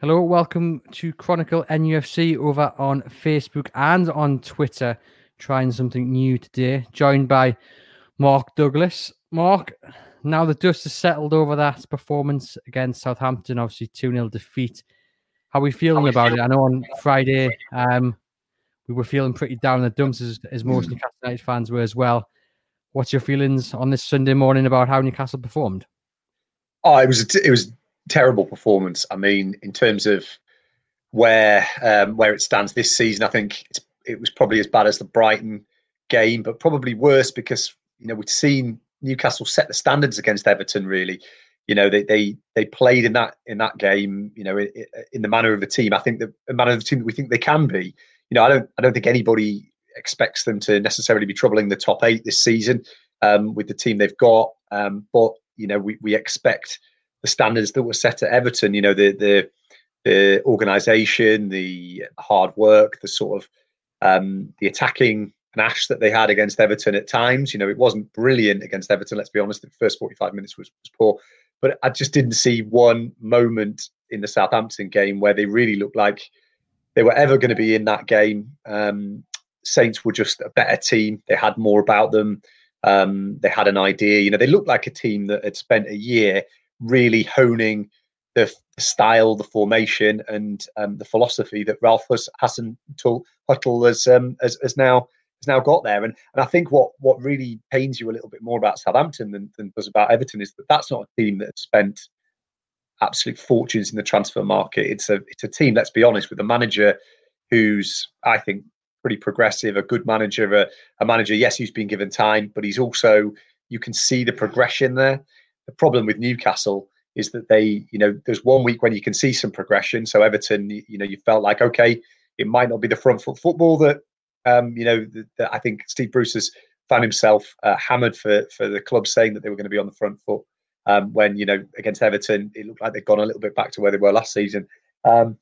Hello, welcome to Chronicle NUFC over on Facebook and on Twitter. Trying something new today. Joined by Mark Douglas. Mark, now the dust has settled over that performance against Southampton, obviously 2 0 defeat. How are we feeling we about feel? it? I know on Friday um, we were feeling pretty down in the dumps as, as most mm. Newcastle United fans were as well. What's your feelings on this Sunday morning about how Newcastle performed? Oh, it was it was terrible performance. I mean, in terms of where um, where it stands this season, I think it was probably as bad as the Brighton game, but probably worse because you know we'd seen Newcastle set the standards against Everton. Really, you know they they they played in that in that game. You know, in, in the manner of a team. I think the, the manner of the team that we think they can be. You know, I don't I don't think anybody expects them to necessarily be troubling the top eight this season um, with the team they've got. Um, but you know, we we expect the standards that were set at Everton. You know, the the the organisation, the hard work, the sort of um, the attacking panache that they had against Everton at times. You know, it wasn't brilliant against Everton. Let's be honest. The first forty-five minutes was, was poor, but I just didn't see one moment in the Southampton game where they really looked like they were ever going to be in that game. Um, Saints were just a better team. They had more about them. Um, they had an idea. You know, they looked like a team that had spent a year really honing the, style, the formation, and um, the philosophy that Ralph Hassan Huttle has, um, has, has now has now got there. And and I think what what really pains you a little bit more about Southampton than, than does about Everton is that that's not a team that has spent absolute fortunes in the transfer market. It's a it's a team. Let's be honest, with a manager who's I think pretty progressive, a good manager, a, a manager. Yes, who's been given time, but he's also you can see the progression there. The problem with Newcastle is that they, you know, there's one week when you can see some progression. So Everton, you know, you felt like okay, it might not be the front foot football that, um, you know, that, that I think Steve Bruce has found himself uh, hammered for for the club saying that they were going to be on the front foot. Um, when you know against Everton, it looked like they'd gone a little bit back to where they were last season. Um,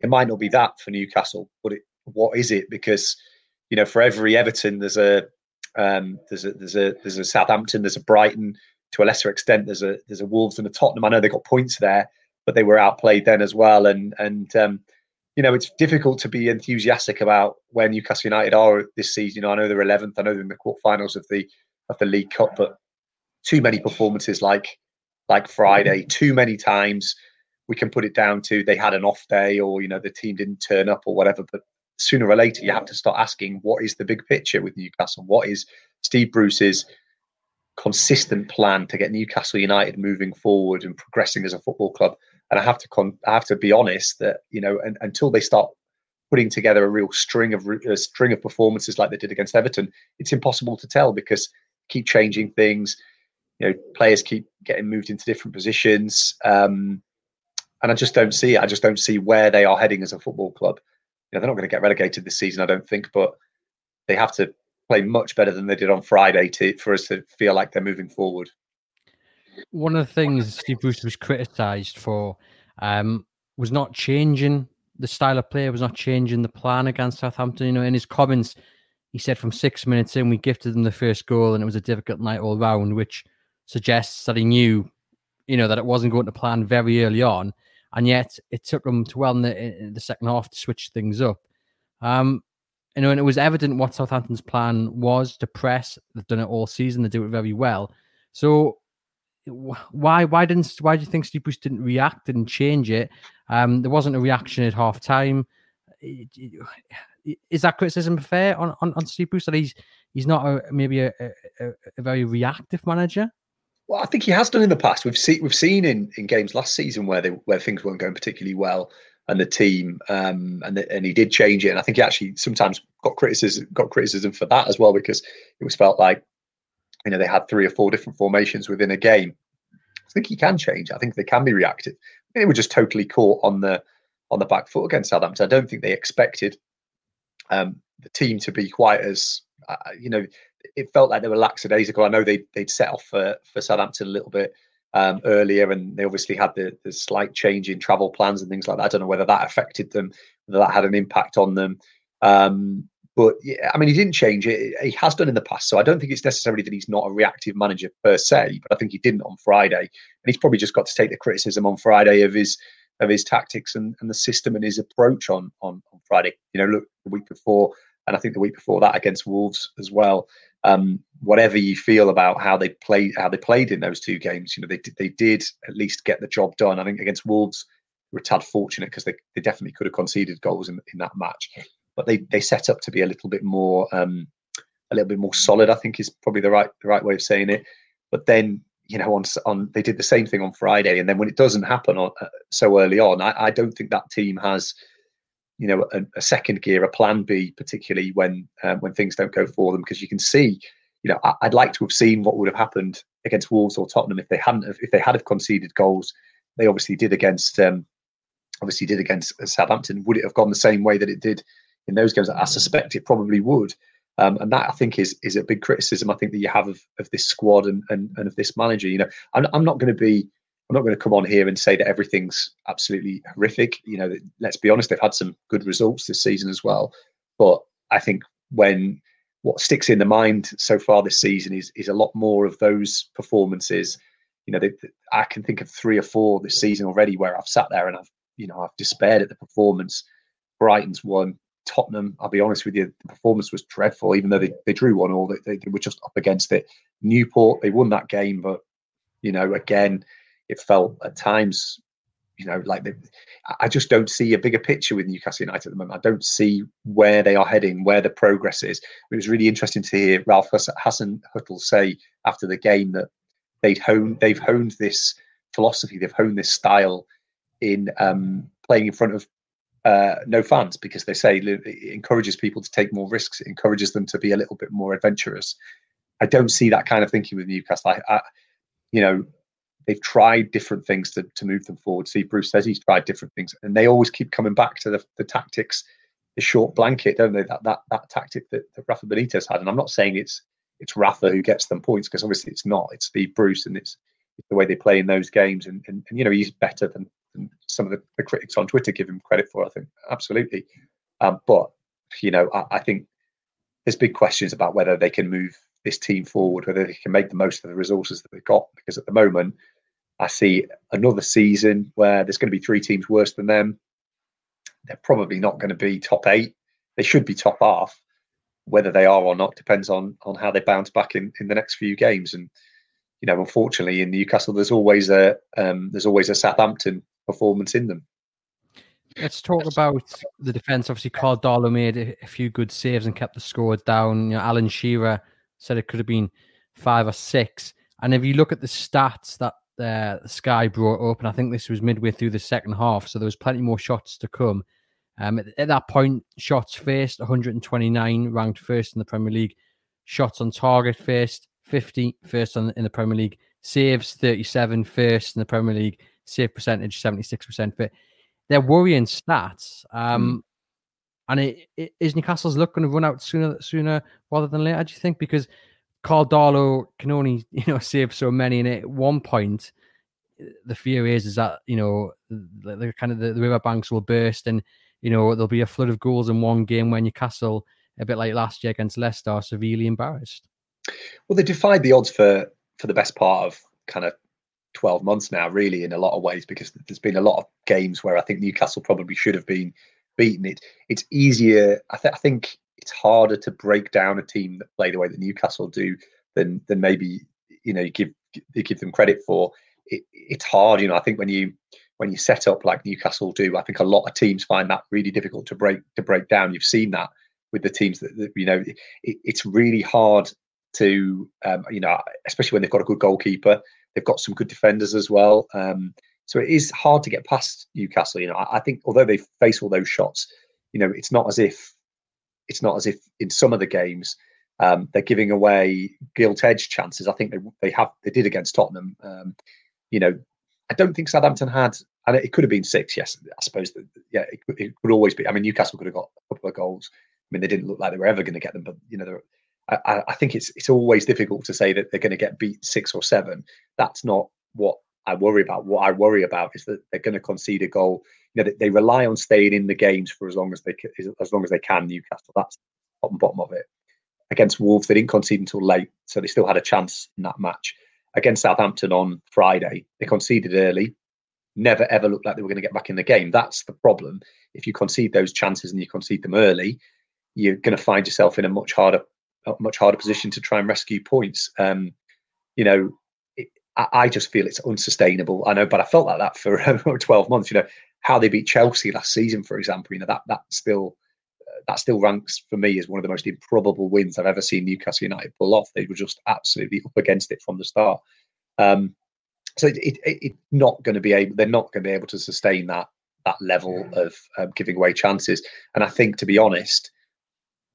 it might not be that for Newcastle, but it, what is it? Because you know, for every Everton, there's a um, there's a there's a there's a Southampton, there's a Brighton, to a lesser extent, there's a there's a Wolves and a Tottenham. I know they got points there, but they were outplayed then as well. And and um, you know it's difficult to be enthusiastic about where Newcastle United are this season. I know they're 11th. I know they're in the quarterfinals of the of the League Cup, but too many performances like like Friday, too many times we can put it down to they had an off day or you know the team didn't turn up or whatever. But sooner or later, you have to start asking what is the big picture with Newcastle? What is Steve Bruce's consistent plan to get Newcastle United moving forward and progressing as a football club. And I have to con- I have to be honest that you know and, until they start putting together a real string of a string of performances like they did against Everton, it's impossible to tell because keep changing things. You know, players keep getting moved into different positions, um, and I just don't see. I just don't see where they are heading as a football club. You know, they're not going to get relegated this season, I don't think, but they have to play much better than they did on Friday to for us to feel like they're moving forward. One of the things Steve Bruce was criticised for um, was not changing the style of play, was not changing the plan against Southampton. You know, in his comments, he said from six minutes in, we gifted them the first goal and it was a difficult night all round, which suggests that he knew, you know, that it wasn't going to plan very early on. And yet it took them to well in the, in the second half to switch things up. Um, you know, and it was evident what Southampton's plan was to press. They've done it all season. They do it very well. So why why didn't why do you think Steve Bruce didn't react and change it? Um, there wasn't a reaction at half time. Is that criticism fair on, on, on Steve Bruce that he's he's not a, maybe a, a, a, very reactive manager? Well, I think he has done in the past. We've seen we've seen in, in games last season where they where things weren't going particularly well and the team, um, and the, and he did change it. And I think he actually sometimes got criticism got criticism for that as well because it was felt like you know they had three or four different formations within a game. I think he can change. I think they can be reactive, they were just totally caught on the on the back foot against Southampton. I don't think they expected um, the team to be quite as uh, you know. It felt like they were lackadaisical. I know they they'd set off for for Southampton a little bit um, earlier, and they obviously had the, the slight change in travel plans and things like that. I don't know whether that affected them, whether that had an impact on them. Um, but yeah, I mean, he didn't change it. He has done in the past, so I don't think it's necessarily that he's not a reactive manager per se. But I think he didn't on Friday, and he's probably just got to take the criticism on Friday of his of his tactics and, and the system and his approach on, on on Friday. You know, look the week before, and I think the week before that against Wolves as well. Um, whatever you feel about how they played, how they played in those two games, you know, they did, they did at least get the job done. I think against Wolves, were a tad fortunate because they, they definitely could have conceded goals in, in that match, but they they set up to be a little bit more um, a little bit more solid. I think is probably the right the right way of saying it. But then you know, on on they did the same thing on Friday, and then when it doesn't happen on, uh, so early on, I, I, don't think that team has, you know, a, a, second gear, a plan B, particularly when um, when things don't go for them, because you can see, you know, I, would like to have seen what would have happened against Wolves or Tottenham if they hadn't have, if they had have conceded goals. They obviously did against um, obviously did against Southampton. Would it have gone the same way that it did in those games? I suspect it probably would. Um, and that I think is is a big criticism I think that you have of, of this squad and, and, and of this manager. You know, I'm, I'm not going to be I'm not going to come on here and say that everything's absolutely horrific. You know, let's be honest, they've had some good results this season as well. But I think when what sticks in the mind so far this season is is a lot more of those performances. You know, they, I can think of three or four this season already where I've sat there and I've you know I've despaired at the performance. Brighton's one, Tottenham, I'll be honest with you, the performance was dreadful. Even though they, they drew one all, they, they were just up against it. Newport, they won that game, but you know, again, it felt at times, you know, like they, I just don't see a bigger picture with Newcastle United at the moment. I don't see where they are heading, where the progress is. It was really interesting to hear Ralph Hasenhüttl say after the game that they'd honed, they've honed this philosophy, they've honed this style in um, playing in front of uh, no fans because they say it encourages people to take more risks. It encourages them to be a little bit more adventurous. I don't see that kind of thinking with Newcastle. I, I, you know, they've tried different things to, to move them forward. Steve, Bruce says he's tried different things, and they always keep coming back to the, the tactics, the short blanket, don't they? That that that tactic that, that Rafa Benitez had. And I'm not saying it's it's Rafa who gets them points because obviously it's not. It's Steve Bruce, and it's, it's the way they play in those games. And, and, and you know he's better than and some of the, the, critics on Twitter give him credit for. I think absolutely, um, but you know, I, I, think there's big questions about whether they can move this team forward, whether they can make the most of the resources that they've got. Because at the moment, I see another season where there's going to be three teams worse than them. They're probably not going to be top eight. They should be top half. Whether they are or not depends on on how they bounce back in in the next few games and you know, unfortunately, in Newcastle, there's always a um, there's always a Southampton performance in them. Let's talk about the defence. Obviously, Karl Darlow made a, few good saves and kept the score down. You know, Alan Shearer said it could have been five or six. And if you look at the stats that uh, Sky brought up, and I think this was midway through the second half, so there was plenty more shots to come. Um, at, at, that point, shots faced 129, ranked first in the Premier League. Shots on target faced 50, first on, in the Premier League. Saves 37, first in the Premier League save percentage 76%. But they're worrying stats. Um, mm. And it, it, is Newcastle's luck going to run out sooner sooner rather than later? Do you think? Because Karl Darlow can only you know save so many, and at one point, the fear is is that you know the, the kind of the, the river banks will burst, and you know there'll be a flood of goals in one game when Newcastle, a bit like last year against Leicester, are severely embarrassed. Well, they defied the odds for for the best part of kind of 12 months now, really, in a lot of ways, because there's been a lot of games where I think Newcastle probably should have been beaten. It it's easier. I, th- I think it's harder to break down a team that play the way that Newcastle do than than maybe you know you give you give them credit for. It, it's hard, you know. I think when you when you set up like Newcastle do, I think a lot of teams find that really difficult to break to break down. You've seen that with the teams that, that you know. It, it's really hard to um, you know, especially when they've got a good goalkeeper They've got some good defenders as well. Um, so it is hard to get past Newcastle. You know, I, I, think although they face all those shots, you know, it's not as if it's not as if in some of the games um, they're giving away gilt edge chances. I think they they have they did against Tottenham. Um, you know, I don't think Southampton had and it, could have been six. Yes, I suppose. That, yeah, it, it could always be. I mean, Newcastle could have got a couple of goals. I mean, they didn't look like they were ever going to get them, but you know, I, I, think it's it's always difficult to say that they're going to get beat six or seven. That's not what I worry about. What I worry about is that they're going to concede a goal. You know, they, they rely on staying in the games for as long as they as long as they can. Newcastle, that's and bottom of it. Against Wolves, they didn't concede until late, so they still had a chance in that match. Against Southampton on Friday, they conceded early. Never ever looked like they were going to get back in the game. That's the problem. If you concede those chances and you concede them early, you're going to find yourself in a much harder, much harder position to try and rescue points. Um, you know, I, just feel it's unsustainable. I know, but I felt like that for 12 months. You know, how they beat Chelsea last season, for example. You know, that that still uh, that still ranks for me as one of the most improbable wins I've ever seen Newcastle United pull off. They were just absolutely up against it from the start. Um, so it's it, it, not going to be able. They're not going to be able to sustain that that level of um, giving away chances. And I think, to be honest,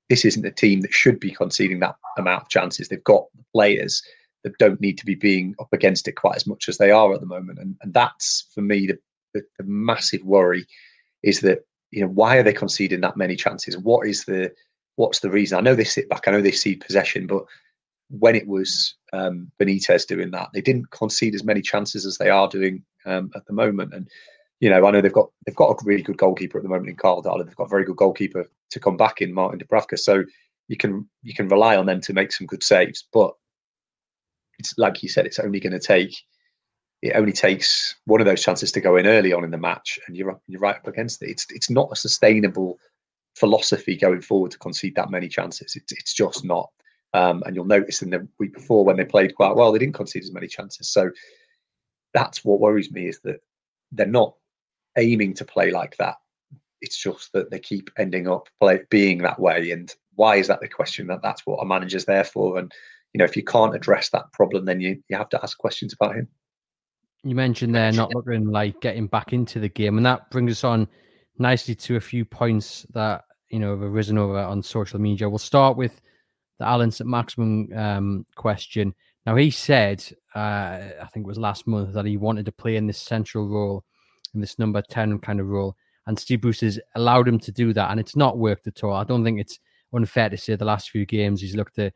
this isn't a team that should be conceding that amount of chances. They've got players that don't need to be being up against it quite as much as they are at the moment. And, and that's for me the, the, the massive worry is that you know why are they conceding that many chances? What is the what's the reason? I know they sit back, I know they see possession, but when it was um, Benitez doing that, they didn't concede as many chances as they are doing um, at the moment. And you know, I know they've got they've got a really good goalkeeper at the moment in Karl Darlow. They've got a very good goalkeeper to come back in Martin Dubravka. So you can you can rely on them to make some good saves. But it's like you said, it's only going to take it only takes one of those chances to go in early on in the match, and you're you're right up against it. It's it's not a sustainable philosophy going forward to concede that many chances. It's it's just not. Um, and you'll notice in the week before when they played quite well, they didn't concede as many chances. So that's what worries me is that they're not aiming to play like that. It's just that they keep ending up play, being that way. And why is that the question? That that's what a manager's there for. And you know, if you can't address that problem, then you, you have to ask questions about him. You mentioned there not looking like getting back into the game, and that brings us on nicely to a few points that you know have arisen over on social media. We'll start with the Allan Saint-Maximin um, question. Now he said, uh, I think it was last month, that he wanted to play in this central role, in this number ten kind of role, and Steve Bruce has allowed him to do that, and it's not worked at all. I don't think it's unfair to say the last few games he's looked at uh,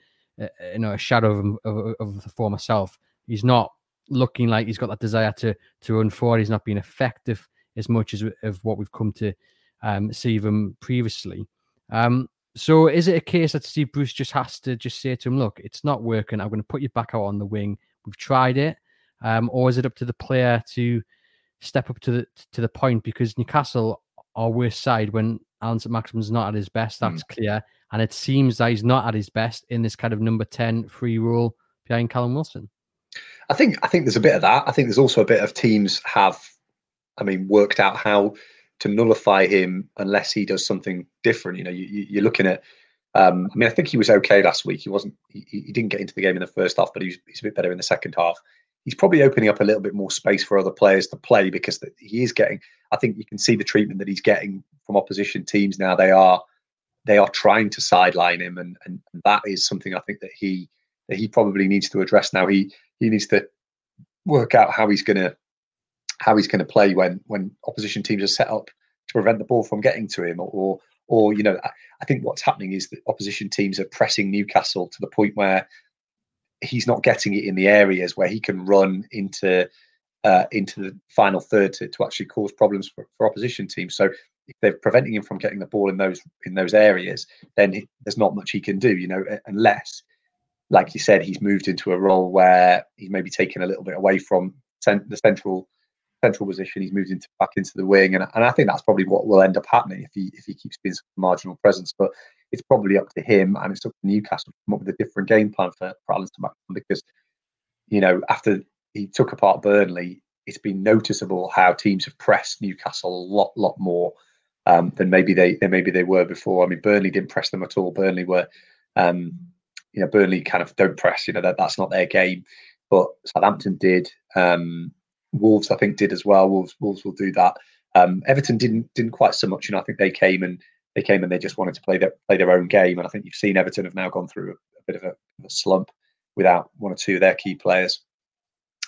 you know a shadow of, of, of the former self. He's not looking like he's got that desire to to run forward. He's not being effective as much as of what we've come to um, see him previously. Um, so is it a case that Steve Bruce just has to just say to him, "Look, it's not working. I'm going to put you back out on the wing. We've tried it," um, or is it up to the player to step up to the to the point? Because Newcastle are worse side when Allan Saint-Maximin's not at his best. That's mm. clear. And it seems that he's not at his best in this kind of number 10 free role behind Callum Wilson. I think I think there's a bit of that. I think there's also a bit of teams have, I mean, worked out how to nullify him unless he does something different. You know, you, are looking at. Um, I mean, I think he was okay last week. He wasn't. He, he didn't get into the game in the first half, but he's, he's a bit better in the second half. He's probably opening up a little bit more space for other players to play because he is getting. I think you can see the treatment that he's getting from opposition teams now. They are they are trying to sideline him, and, and that is something I think that he that he probably needs to address now. He he needs to work out how he's going to how he's to play when when opposition teams are set up to prevent the ball from getting to him, or or, or you know, I, I think what's happening is that opposition teams are pressing Newcastle to the point where he's not getting it in the areas where he can run into uh, into the final third to, to actually cause problems for, for opposition teams. So if they're preventing him from getting the ball in those in those areas, then he, there's not much he can do, you know, unless, like you said, he's moved into a role where he's maybe taken a little bit away from cent- the central central position. He's moved into back into the wing, and, and I think that's probably what will end up happening if he if he keeps being marginal presence. But it's probably up to him, and it's up to Newcastle to come up with a different game plan for, for Allan because you know after he took apart Burnley, it's been noticeable how teams have pressed Newcastle a lot lot more um, than maybe they than maybe they were before. I mean, Burnley didn't press them at all. Burnley were, um, you know, Burnley kind of don't press. You know that that's not their game. But Southampton did. Um, Wolves, I think, did as well. Wolves, Wolves will do that. Um, Everton didn't didn't quite so much. You know, I think they came and they came and they just wanted to play their play their own game. And I think you've seen Everton have now gone through a, a bit of a, a, slump without one or two of their key players.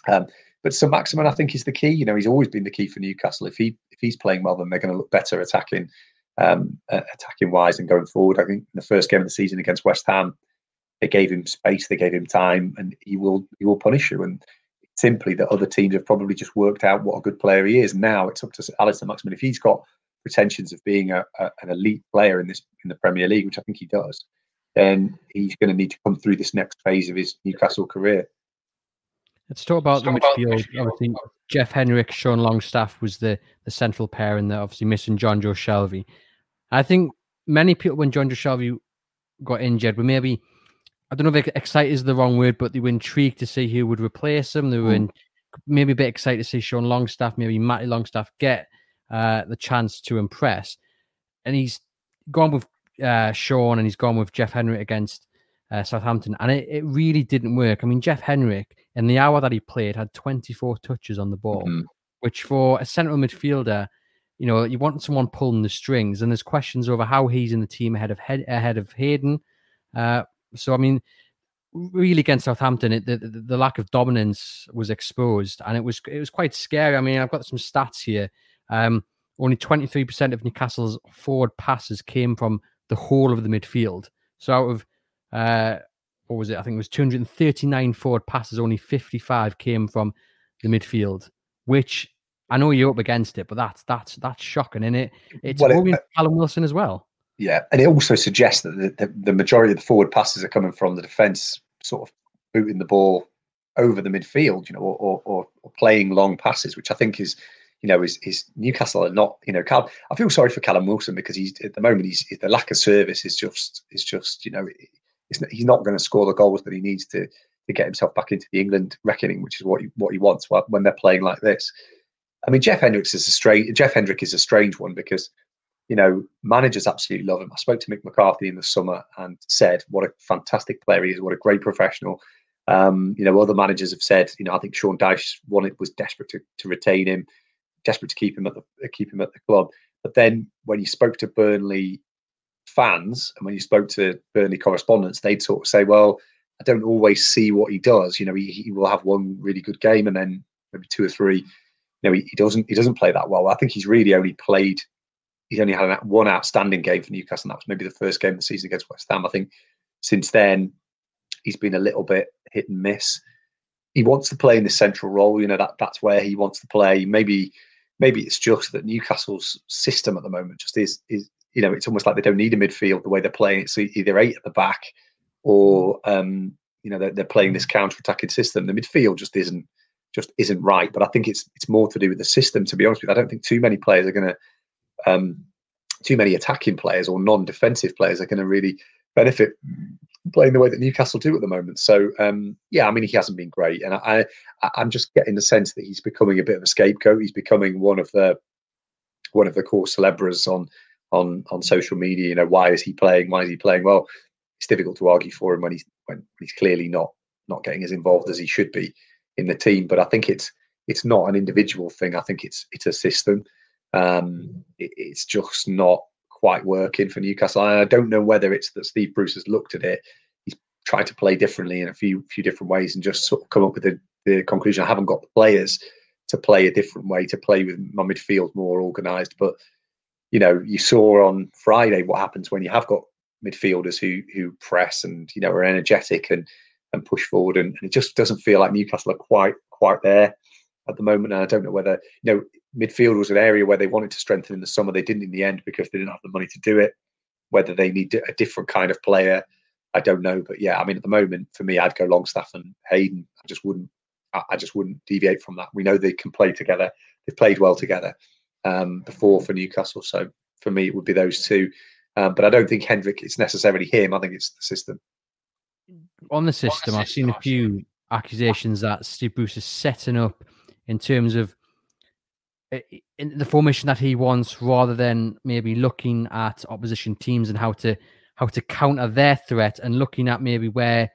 Um, but St Maximin, I think, is the key. You know, he's always been the key for Newcastle. If he if he's playing well, then they're going to look better attacking, um, uh, attacking wise and going forward. I think in the first game of the season against West Ham, they gave him space, they gave him time, and he will he will punish you. And simply that other teams have probably just worked out what a good player he is. Now it's up to St Maximin if he's got pretensions of being a, a, an elite player in this in the Premier League, which I think he does, then he's going to need to come through this next phase of his Newcastle career. Let's talk about Let's the talk midfield. About obviously, Jeff Hendrick, Sean Longstaff was the the central pair, and they're obviously missing John Jonjo Shelvey. I think many people, when John Jonjo Shelvey got injured, were maybe I don't know if excited is the wrong word, but they were intrigued to see who would replace him. They were mm. in, maybe a bit excited to see Sean Longstaff, maybe Matty Longstaff get uh, the chance to impress. And he's gone with uh, Sean and he's gone with Jeff Hendrick against uh, Southampton. And it, it, really didn't work. I mean, Jeff Hendrick, in the hour that he played, had 24 touches on the ball, mm-hmm. which for a central midfielder, you know, you want someone pulling the strings. And there's questions over how he's in the team ahead of ahead of Hayden. Uh, so, I mean, really against Southampton, it, the, the, the lack of dominance was exposed, and it was it was quite scary. I mean, I've got some stats here. Um, only 23% of Newcastle's forward passes came from the whole of the midfield. So out of uh, what was it? I think it was 239 forward passes. Only 55 came from the midfield, which I know you're up against it, but that's that's that's shocking, and it? It's well, it, uh, Callum Wilson as well. Yeah, and it also suggests that the, the, the majority of the forward passes are coming from the defence, sort of booting the ball over the midfield, you know, or, or, or playing long passes, which I think is, you know, is, is Newcastle are not, you know, Cal, I feel sorry for Callum Wilson because he's at the moment he's the lack of service is just is just you know, he's not going to score the goals that he needs to to get himself back into the England reckoning, which is what he, what he wants when they're playing like this. I mean, Jeff Hendricks is a strange. Jeff Hendrick is a strange one because you know, managers absolutely love him. I spoke to Mick McCarthy in the summer and said what a fantastic player he is, what a great professional. Um, you know, other managers have said, you know, I think Sean Dyche wanted was desperate to, to retain him, desperate to keep him at the keep him at the club. But then when you spoke to Burnley fans and when you spoke to Burnley correspondents, they'd sort of say, well, I don't always see what he does. You know, he, he will have one really good game and then maybe two or three. You know, he, he doesn't he doesn't play that well. I think he's really only played he's only had one outstanding game for Newcastle, and that was maybe the first game of the season against West Ham. I think since then he's been a little bit hit and miss. He wants to play in the central role, you know that that's where he wants to play. Maybe maybe it's just that Newcastle's system at the moment just is is you know it's almost like they don't need a midfield the way they're playing. It's either eight at the back or um, you know they're, they're playing this counter-attacking system. The midfield just isn't just isn't right. But I think it's it's more to do with the system. To be honest with you, I don't think too many players are going to um, too many attacking players or non-defensive players are going to really benefit playing the way that Newcastle do at the moment. So um, yeah, I mean he hasn't been great, and I, I I'm just getting the sense that he's becoming a bit of a scapegoat. He's becoming one of the one of the cause célèbres on on on social media. You know, why is he playing? Why is he playing? Well, it's difficult to argue for him when he's when he's clearly not not getting as involved as he should be in the team. But I think it's it's not an individual thing. I think it's it's a system. Um, it, it's just not quite working for Newcastle. I don't know whether it's that Steve Bruce has looked at it. He's tried to play differently in a few few different ways and just sort of come up with the, the conclusion. I haven't got the players to play a different way, to play with my midfield more organised. But you know, you saw on Friday what happens when you have got midfielders who who press and you know are energetic and and push forward, and, and it just doesn't feel like Newcastle are quite quite there at the moment. And I don't know whether you know midfield was an area where they wanted to strengthen in the summer. They didn't in the end because they didn't have the money to do it. Whether they need a different kind of player, I don't know. But yeah, I mean, at the moment, for me, I'd go Longstaff and Hayden. I just wouldn't. I just wouldn't deviate from that. We know they can play together. They've played well together um, before for Newcastle. So for me, it would be those two. Um, but I don't think Hendrick it's necessarily him. I think it's the system. On the system, I've seen a few accusations that Steve Bruce is setting up in terms of in the formation that he wants, rather than maybe looking at opposition teams and how to how to counter their threat and looking at maybe where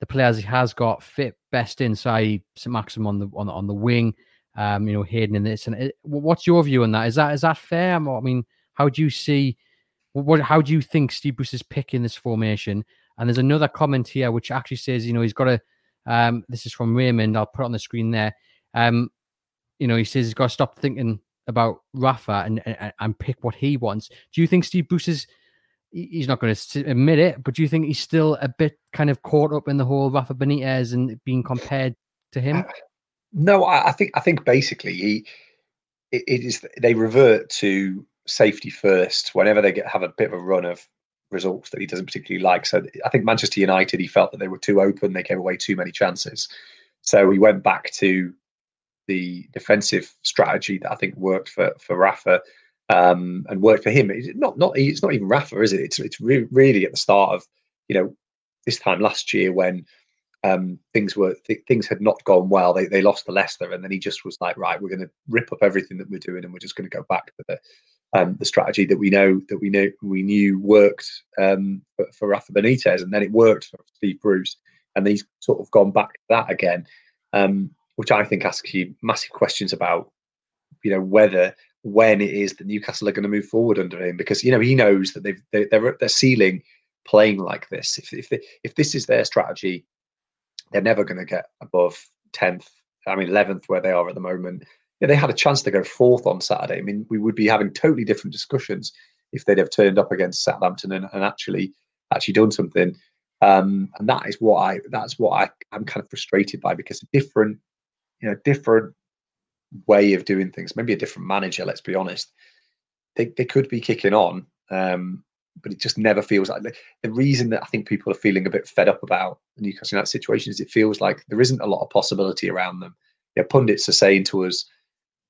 the players he has got fit best in. So, St. Maxim on the on, on the wing, um, you know, Hayden in this. And it, what's your view on that? Is that is that fair? I mean, how do you see? What how do you think Steve Bruce is picking this formation? And there's another comment here which actually says, you know, he's got a. Um, this is from Raymond. I'll put on the screen there. Um, you know, he says he's got to stop thinking about Rafa and, and, and pick what he wants. Do you think Steve Bruce is? He's not going to admit it, but do you think he's still a bit kind of caught up in the whole Rafa Benitez and being compared to him? No, I, I think I think basically he it, it is they revert to safety first whenever they get have a bit of a run of results that he doesn't particularly like. So I think Manchester United, he felt that they were too open, they gave away too many chances. So he went back to the defensive strategy that I think worked for for Rafa um, and worked for him. It's not not it's not even Rafa, is it? It's it's re- really at the start of you know this time last year when um, things were th- things had not gone well. They they lost to Leicester, and then he just was like, right, we're going to rip up everything that we're doing, and we're just going to go back to the um, the strategy that we know that we knew we knew worked um, for, for Rafa Benitez, and then it worked for Steve Bruce, and he's sort of gone back to that again, um, which I think asks you massive questions about, you know, whether when it is that Newcastle are going to move forward under him, because you know he knows that they've they, they're at their ceiling playing like this. If if they, if this is their strategy, they're never going to get above tenth. I mean, eleventh where they are at the moment yeah, they had a chance to go fourth on Saturday. I mean, we would be having totally different discussions if they'd have turned up against Southampton and, and actually actually done something. Um, and that is what I that's what I, I'm kind of frustrated by because a different, you know, different way of doing things, maybe a different manager, let's be honest. They they could be kicking on. Um, but it just never feels like the, reason that I think people are feeling a bit fed up about the Newcastle United situation is it feels like there isn't a lot of possibility around them. Yeah, pundits are saying to us,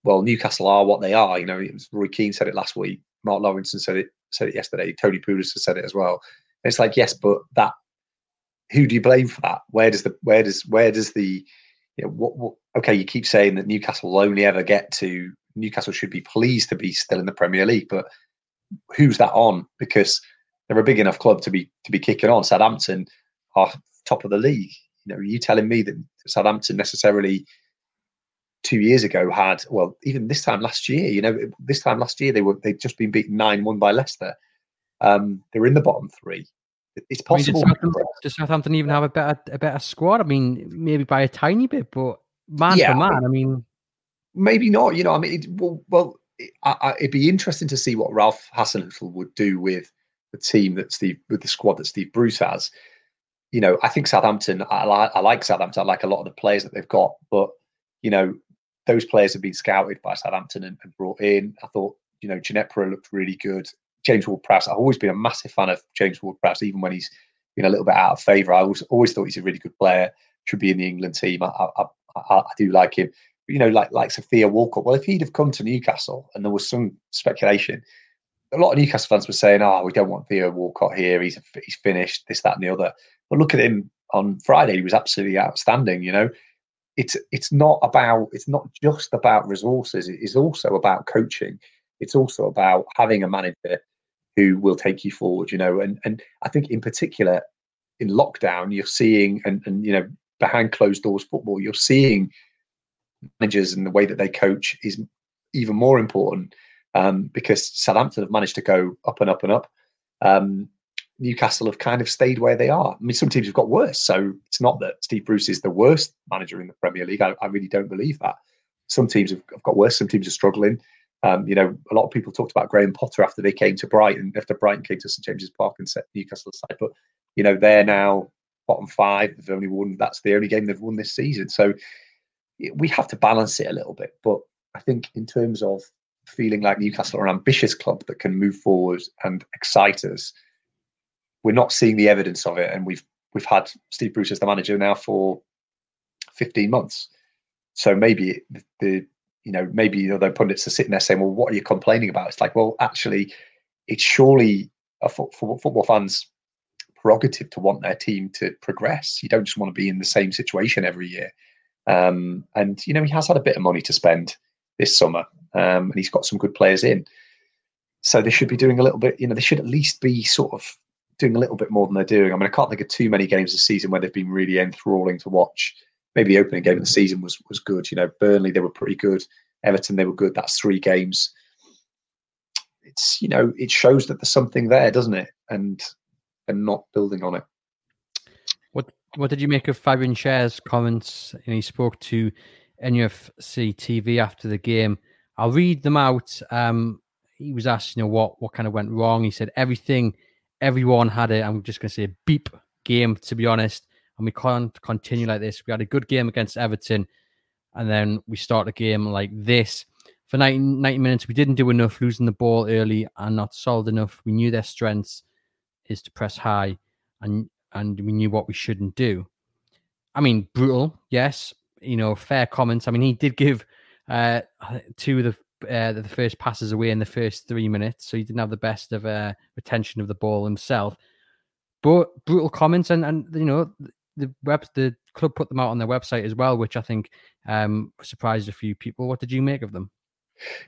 well, Newcastle are what they are. You know, Roy Keane said it last week. Mark Lawrenson said it said it yesterday. Tony Pulis has said it as well. And it's like, yes, but that who do you blame for that? Where does the where does where does the you know, what, what okay, you keep saying that Newcastle will only ever get to Newcastle should be pleased to be still in the Premier League, but who's that on? Because they're a big enough club to be to be kicking on. Southampton are top of the league. You know, are you telling me that Southampton necessarily two years ago had well even this time last year you know this time last year they were they'd just been beaten 9-1 by leicester um they were in the bottom three it's possible I mean, does, Southampton, does, Southampton, even have a better a better squad i mean maybe by a tiny bit but man yeah, for man i mean maybe not you know i mean it, well, well it, I, it'd be interesting to see what ralph hasenhüttl would do with the team that steve with the squad that steve bruce has you know i think southampton I, I like southampton i like a lot of the players that they've got but you know those players have been scouted by Southampton and, and brought in. I thought, you know, Djenepo looked really good. James Ward-Prowse, I've always been a massive fan of James Ward-Prowse, even when he's been a little bit out of favour. I always, always thought he's a really good player, should be in the England team. I, I, I, I do like him. You know, like like Theo Walcott. Well, if he'd have come to Newcastle and there was some speculation, a lot of Newcastle fans were saying, "Oh, we don't want Theo Walcott here. He's he's finished. This, that, and the other." But look at him on Friday; he was absolutely outstanding. You know, it's it's not about it's not just about resources it is also about coaching it's also about having a manager who will take you forward you know and and i think in particular in lockdown you're seeing and and you know behind closed doors football you're seeing managers and the way that they coach is even more important um, because Southampton have managed to go up and up and up um, Newcastle have kind of stayed where they are. I mean, some teams have got worse. So it's not that Steve Bruce is the worst manager in the Premier League. I, I really don't believe that. Some teams have, have got worse. Some teams are struggling. Um, you know, a lot of people talked about Graham Potter after they came to Brighton, after Brighton came to St James's Park and set Newcastle aside. But you know, they're now bottom five. They've only won. That's the only game they've won this season. So we have to balance it a little bit. But I think in terms of feeling like Newcastle are an ambitious club that can move forward and excite us we're not seeing the evidence of it, and we've we've had Steve Bruce as the manager now for 15 months. So maybe the, the you know maybe the pundits are sitting there saying, "Well, what are you complaining about?" It's like, well, actually, it's surely a for, for football fans prerogative to want their team to progress. You don't just want to be in the same situation every year. Um, and you know he has had a bit of money to spend this summer, um, and he's got some good players in. So they should be doing a little bit. You know, they should at least be sort of doing a little bit more than they're doing. I mean, I can't think of too many games this season where they've been really enthralling to watch. Maybe the opening game of the season was was good. You know, Burnley they were pretty good. Everton they were good. That's three games. It's you know it shows that there's something there, doesn't it? And and not building on it. What did you make of Fabian Schär's comments? And he spoke to NUFC TV after the game. I'll read them out. Um, he was asked, you know, what what kind of went wrong. He said everything, everyone had it. I'm just going to say beep game, to be honest. And we can't continue like this. We had a good game against Everton, and then we start a game like this. For 90, 90 minutes, we didn't do enough, losing the ball early and not solid enough. We knew their strengths is to press high, and and we knew what we shouldn't do. I mean, brutal, yes. You know, fair comments. I mean, he did give uh, two of the uh, the first passes away in the first three minutes, so he didn't have the best of uh, retention of the ball himself. But brutal comments, and and you know the web the club put them out on their website as well, which I think um, surprised a few people. What did you make of them?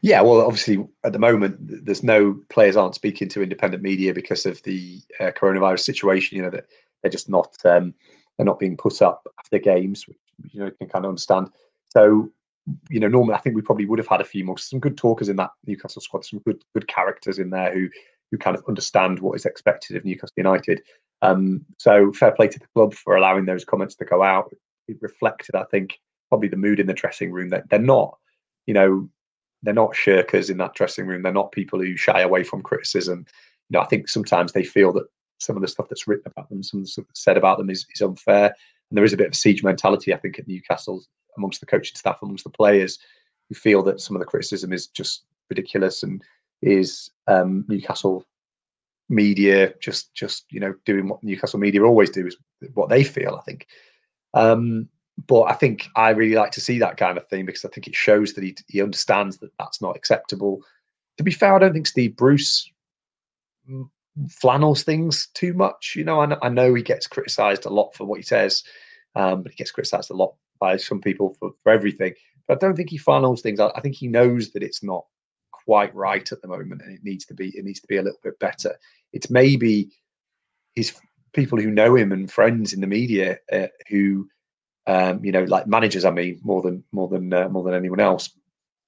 Yeah, well, obviously at the moment, there's no players aren't speaking to independent media because of the uh, coronavirus situation. You know that they're just not um, they're not being put up after games, which you know you can kind of understand. So you know, normally I think we probably would have had a few more some good talkers in that Newcastle squad, some good good characters in there who who kind of understand what is expected of Newcastle United. Um, so fair play to the club for allowing those comments to go out. It reflected, I think, probably the mood in the dressing room. That they're not, you know, they're not shirkers in that dressing room. They're not people who shy away from criticism. You know, I think sometimes they feel that some of the stuff that's written about them, some of the stuff that's said about them is, is unfair. And there is a bit of siege mentality, I think, at Newcastle amongst the coaching staff, amongst the players, who feel that some of the criticism is just ridiculous and is um, Newcastle media just just you know doing what Newcastle media always do is what they feel. I think. Um, but I think I really like to see that kind of thing because I think it shows that he, he understands that that's not acceptable. To be fair, I don't think Steve Bruce flannels things too much. You know, I, I know he gets criticised a lot for what he says, um, but he gets criticised a lot by some people for, for everything. But I don't think he flannels things. I, I think he knows that it's not quite right at the moment, and it needs to be. It needs to be a little bit better. It's maybe his people who know him and friends in the media uh, who, um, you know, like managers. I mean, more than more than uh, more than anyone else,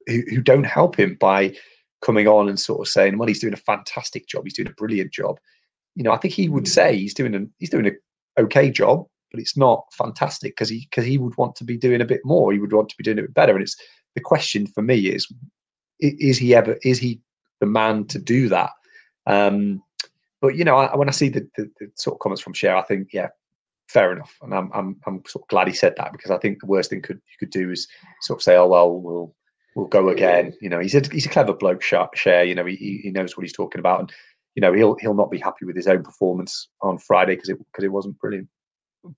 who, who don't help him by coming on and sort of saying, "Well, he's doing a fantastic job. He's doing a brilliant job." You know, I think he would mm. say he's doing a he's doing a okay job but it's not fantastic because he because he would want to be doing a bit more. He would want to be doing it a bit better. And it's the question for me is is he ever is he the man to do that? Um, but you know, I, when I see the, the, the, sort of comments from Schär, I think yeah, fair enough, and I'm I'm I'm sort of glad he said that because I think the worst thing could you could do is sort of say, oh well, we'll we'll go again. You know, he's a he's a clever bloke, Schär. You know, he he knows what he's talking about, and you know he'll he'll not be happy with his own performance on Friday because it because it wasn't brilliant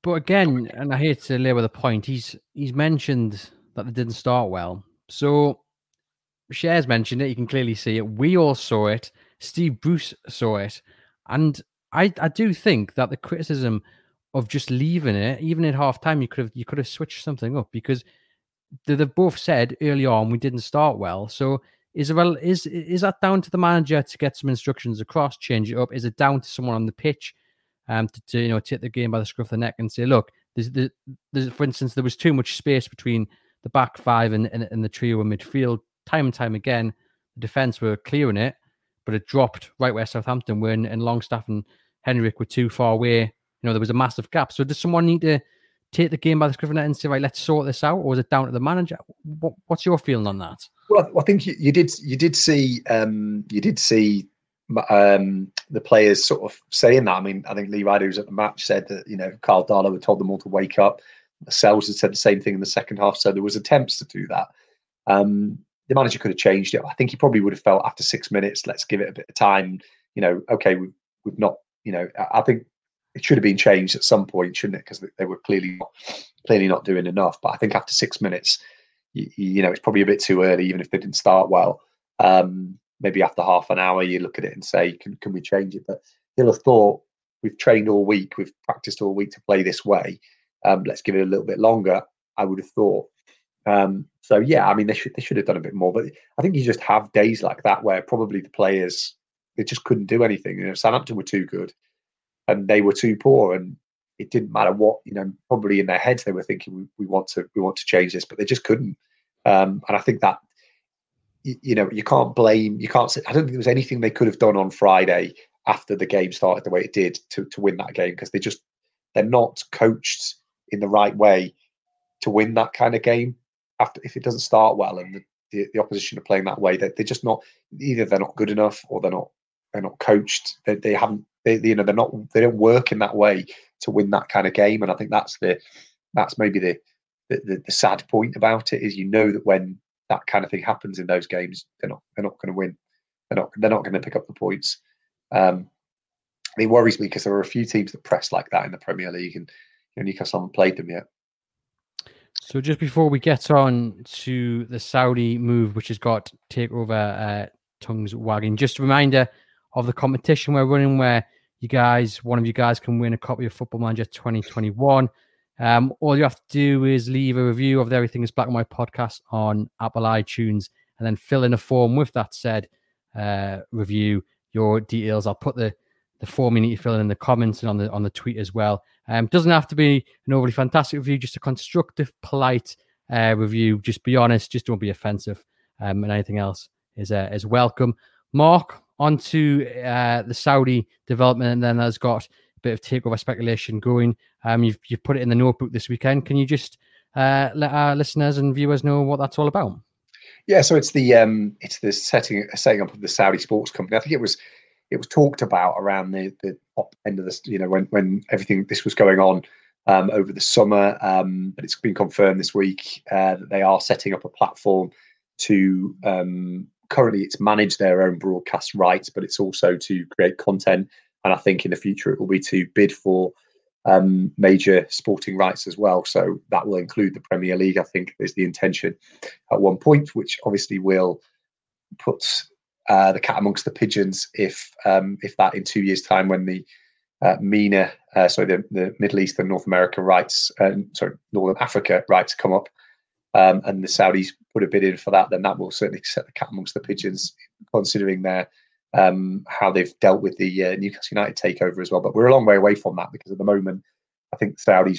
but again, and I hate to labour the point, he's he's mentioned that they didn't start well. So Schär's mentioned it. You can clearly see it. We all saw it. Steve Bruce saw it, and I I do think that the criticism of just leaving it, even at half time, you could have you could have switched something up because they've both said early on we didn't start well. So is well is is that down to the manager to get some instructions across, change it up? Is it down to someone on the pitch um, to, to, you know take the game by the scruff of the neck and say, look, there's, there's, for instance, there was too much space between the back five and, and, and the trio in midfield. Time and time again, the defence were clearing it, but it dropped right where Southampton were, and, and Longstaff and Hendrick were too far away. You know, there was a massive gap. So does someone need to take the game by the scruff of the neck and say, right, let's sort this out, or is it down to the manager? What, what's your feeling on that? Well, I think you, you did you did see um, you did see um, the players sort of saying that. I mean, I think Lee Ryder, who's at the match, said that you know Karl Darlow had told them all to wake up. Sells had said the same thing in the second half, so there was attempts to do that. Um, the manager could have changed it. I think he probably would have felt after six minutes, let's give it a bit of time. You know, okay, we've, we've not. You know, I think it should have been changed at some point, shouldn't it? Because they were clearly not, clearly not doing enough. But I think after six minutes, you, you know, it's probably a bit too early, even if they didn't start well. Um, maybe after half an hour you look at it and say, can, can we change it? But he'll have thought, we've trained all week, we've practiced all week to play this way. Um, let's give it a little bit longer. I would have thought. Um, so yeah, I mean they should they should have done a bit more, but I think you just have days like that where probably the players they just couldn't do anything. You know, Southampton were too good, and they were too poor, and it didn't matter what you know. Probably in their heads they were thinking we, we want to we want to change this, but they just couldn't. Um, and I think that you, you know, you can't blame, you can't say, I don't think there was anything they could have done on Friday after the game started the way it did to, to win that game because they just, they're not coached in the right way to win that kind of game. after if it doesn't start well and the, the, the opposition are playing that way, they, they're just not either they're not good enough or they're not they're not coached. They, they haven't they, you know they're not they don't work in that way to win that kind of game. And I think that's the that's maybe the the, the, the sad point about it is you know that when that kind of thing happens in those games, they're not they're not going to win. They're not they're not going to pick up the points. Um, it worries me because there are a few teams that press like that in the Premier League, and you know, Newcastle haven't played them yet. So just before we get on to the Saudi move, which has got takeover uh, tongues wagging, just a reminder of the competition we're running, where you guys, one of you guys, can win a copy of Football Manager 2021. Um, all you have to do is leave a review of the Everything is Black and White podcast on Apple iTunes, and then fill in a form with that said uh, review your details. I'll put the the form you need to fill in, in the comments and on the on the tweet as well. Um, doesn't have to be an overly fantastic review, just a constructive, polite uh, review. Just be honest, just don't be offensive, um, and anything else is uh, is welcome. Mark, on to uh, the Saudi development, and then there's got a bit of takeover speculation going. Um, you've you've put it in the notebook this weekend. Can you just uh, let our listeners and viewers know what that's all about? Yeah, so it's the um, it's the setting setting up of the Saudi sports company. I think it was it was talked about around the the top end of this, you know, when when everything this was going on um, over the summer. Um, but it's been confirmed this week uh, that they are setting up a platform to um, currently it's manage their own broadcast rights, but it's also to create content. And I think in the future it will be to bid for um, major sporting rights as well. So that will include the Premier League. I think is the intention at one point, which obviously will put uh, the cat amongst the pigeons if um, if that in two years' time, when the uh, MENA, uh, sorry, the, the Middle East and North America rights, uh, sorry, Northern Africa rights come up, um, and the Saudis put a bid in for that, then that will certainly set the cat amongst the pigeons, considering their um, how they've dealt with the uh, Newcastle United takeover as well. But we're a long way away from that because at the moment, I think the Saudis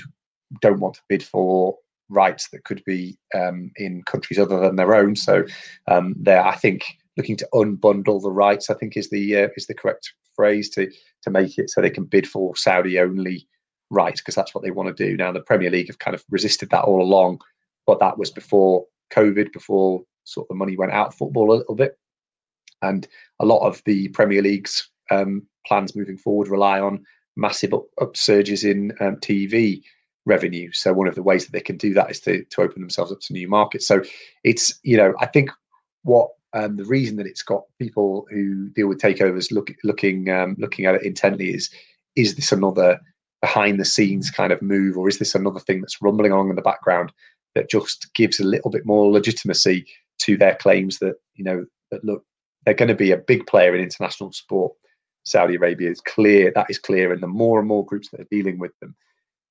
don't want to bid for rights that could be um, in countries other than their own. So um, they're, I think, looking to unbundle the rights. I think is the uh, is the correct phrase to to make it so they can bid for Saudi only rights because that's what they want to do. Now the Premier League have kind of resisted that all along, but that was before COVID, before sort of the money went out of football a little bit. And a lot of the Premier League's um, plans moving forward rely on massive up, upsurges in um, TV revenue. So one of the ways that they can do that is to to open themselves up to new markets. So it's you know I think what um, the reason that it's got people who deal with takeovers look, looking um, looking at it intently is is this another behind the scenes kind of move or is this another thing that's rumbling along in the background that just gives a little bit more legitimacy to their claims that you know that look they're going to be a big player in international sport. Saudi Arabia is clear that is clear, and the more and more groups that are dealing with them,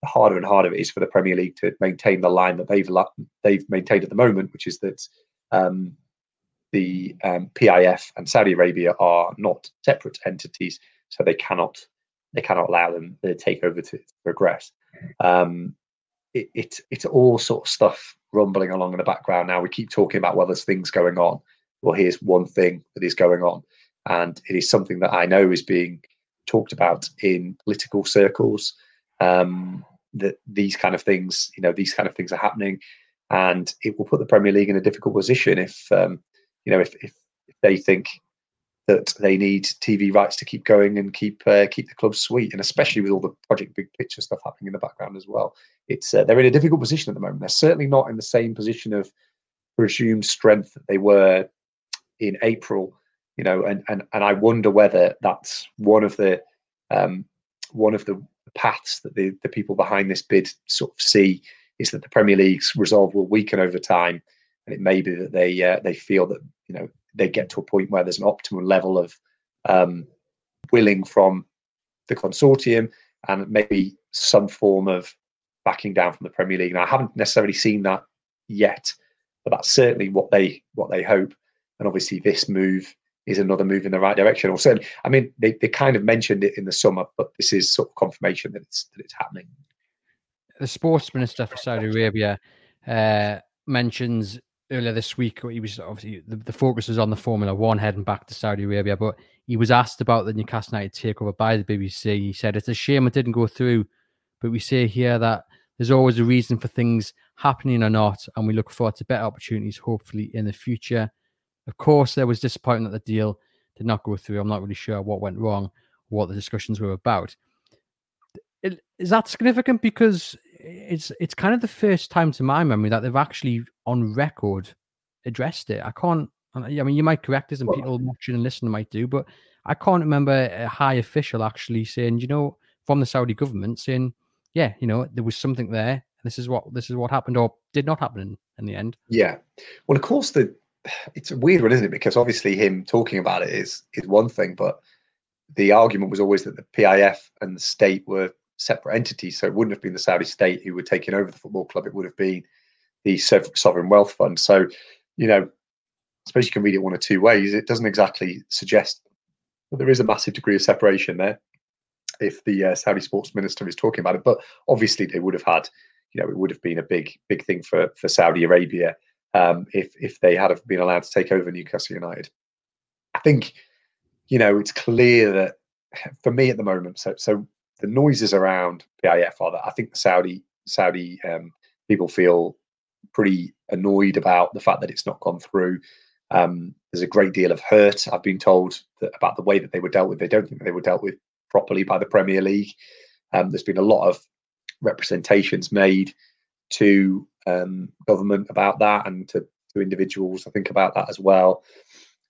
the harder and harder it is for the Premier League to maintain the line that they've they've maintained at the moment, which is that um, the um, PIF and Saudi Arabia are not separate entities, so they cannot they cannot allow them the takeover to progress. Um, it, it, it's all sort of stuff rumbling along in the background now. We keep talking about well, there's things going on. Well, here's one thing that is going on, and it is something that I know is being talked about in political circles. Um, that these kind of things, you know, these kind of things are happening, and it will put the Premier League in a difficult position if, um, you know, if, if, if they think that they need TV rights to keep going and keep uh, keep the club sweet, and especially with all the project big picture stuff happening in the background as well. It's uh, they're in a difficult position at the moment. They're certainly not in the same position of presumed strength that they were in April. You know, and and and I wonder whether that's one of the um, one of the paths that the the people behind this bid sort of see is that the Premier League's resolve will weaken over time, and it may be that they uh, they feel that you know they get to a point where there's an optimal level of um, willing from the consortium and maybe some form of backing down from the Premier League. And I haven't necessarily seen that yet, but that's certainly what they what they hope. And obviously, this move is another move in the right direction. Or certainly, I mean, they, they kind of mentioned it in the summer, but this is sort of confirmation that it's that it's happening. The sports minister for Saudi Arabia uh, mentions earlier this week. He was obviously the, the, focus was on the Formula One heading back to Saudi Arabia, but he was asked about the Newcastle United takeover by the BBC. He said it's a shame it didn't go through, but we say here that there's always a reason for things happening or not, and we look forward to better opportunities, hopefully in the future. Of course, there was disappointment that the deal did not go through. I'm not really sure what went wrong, what the discussions were about. Is that significant? Because it's it's kind of the first time to my memory that they've actually on record addressed it. I can't. I mean, you might correct us, and people watching and listening might do, but I can't remember a high official actually saying, you know, from the Saudi government saying, yeah, you know, there was something there. This is what this is what happened or did not happen in, in the end. Yeah. Well, of course, the it's a weird one, isn't it? Because obviously, him talking about it is is one thing, but the argument was always that the PIF and the state were separate entities. So it wouldn't have been the Saudi state who were taking over the football club. It would have been the sovereign wealth fund. So, you know, I suppose you can read it one or two ways. It doesn't exactly suggest that there is a massive degree of separation there if the uh, Saudi sports minister is talking about it. But obviously, they would have had, you know, it would have been a big, big thing for for Saudi Arabia um, if if they had been allowed to take over Newcastle United. I think, you know, it's clear that for me at the moment. So so the noises around PIF are that I think the Saudi Saudi um, people feel pretty annoyed about the fact that it's not gone through. Um, there's a great deal of hurt. I've been told that, about the way that they were dealt with. They don't think they were dealt with properly by the Premier League. Um, there's been a lot of representations made to um, government about that and to, to individuals. I think about that as well.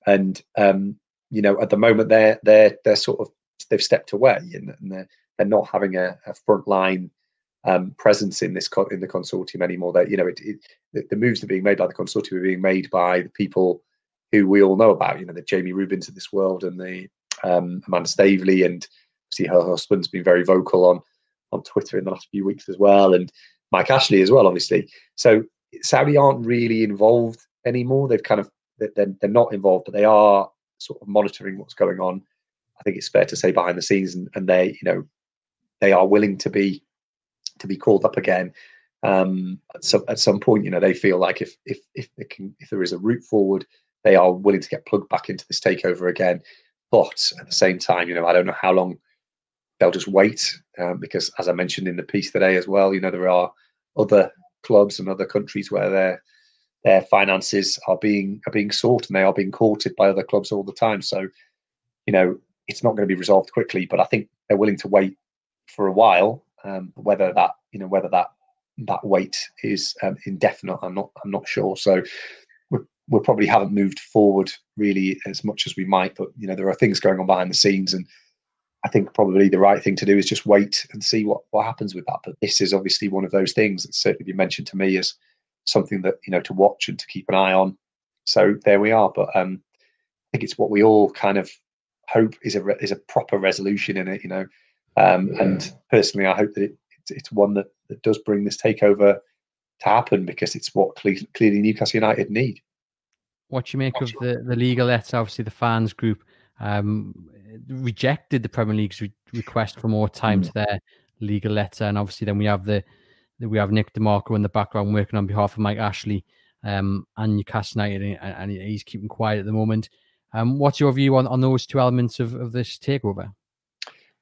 And um, you know, at the moment, they're they're they're sort of they've stepped away and, and they're they're not having a, a frontline um, presence in this co- in the consortium anymore. That you know, it, it, the, the, moves that are being made by the consortium are being made by the people who we all know about. You know, the Jamie Reubens of this world and the um, Amanda Staveley, and see her husband's been very vocal on on Twitter in the last few weeks as well, and Mike Ashley as well, obviously. So Saudi aren't really involved anymore. They've kind of they're, they're not involved, but they are sort of monitoring what's going on. I think it's fair to say behind the scenes, and, and they, you know, they are willing to be to be called up again. Um, so at some point, you know, they feel like if if if can if there is a route forward, they are willing to get plugged back into this takeover again. But at the same time, you know, I don't know how long they'll just wait um, because, as I mentioned in the piece today as well, you know, there are other clubs and other countries where their their finances are being are being sought and they are being courted by other clubs all the time. So, you know, it's not going to be resolved quickly. But I think they're willing to wait for a while. Um, whether that you know whether that that wait is um, indefinite, I'm not I'm not sure. So we probably haven't moved forward really as much as we might. But you know there are things going on behind the scenes, and I think probably the right thing to do is just wait and see what what happens with that. But this is obviously one of those things that's certainly been mentioned to me as something that you know to watch and to keep an eye on. So there we are. But um, I think it's what we all kind of hope is a is a proper resolution in it. You know, um, yeah. And personally, I hope that it, it's, it's one that, that does bring this takeover to happen because it's what clearly Newcastle United need. What you make of the, the legal letter? Obviously, the fans group um, rejected the Premier League's re- request for more time mm. to their legal letter, and obviously, then we have the we have Nick De Marco in the background working on behalf of Mike Ashley um, and Newcastle United, and, and he's keeping quiet at the moment. Um, what's your view on, on those two elements of, of this takeover?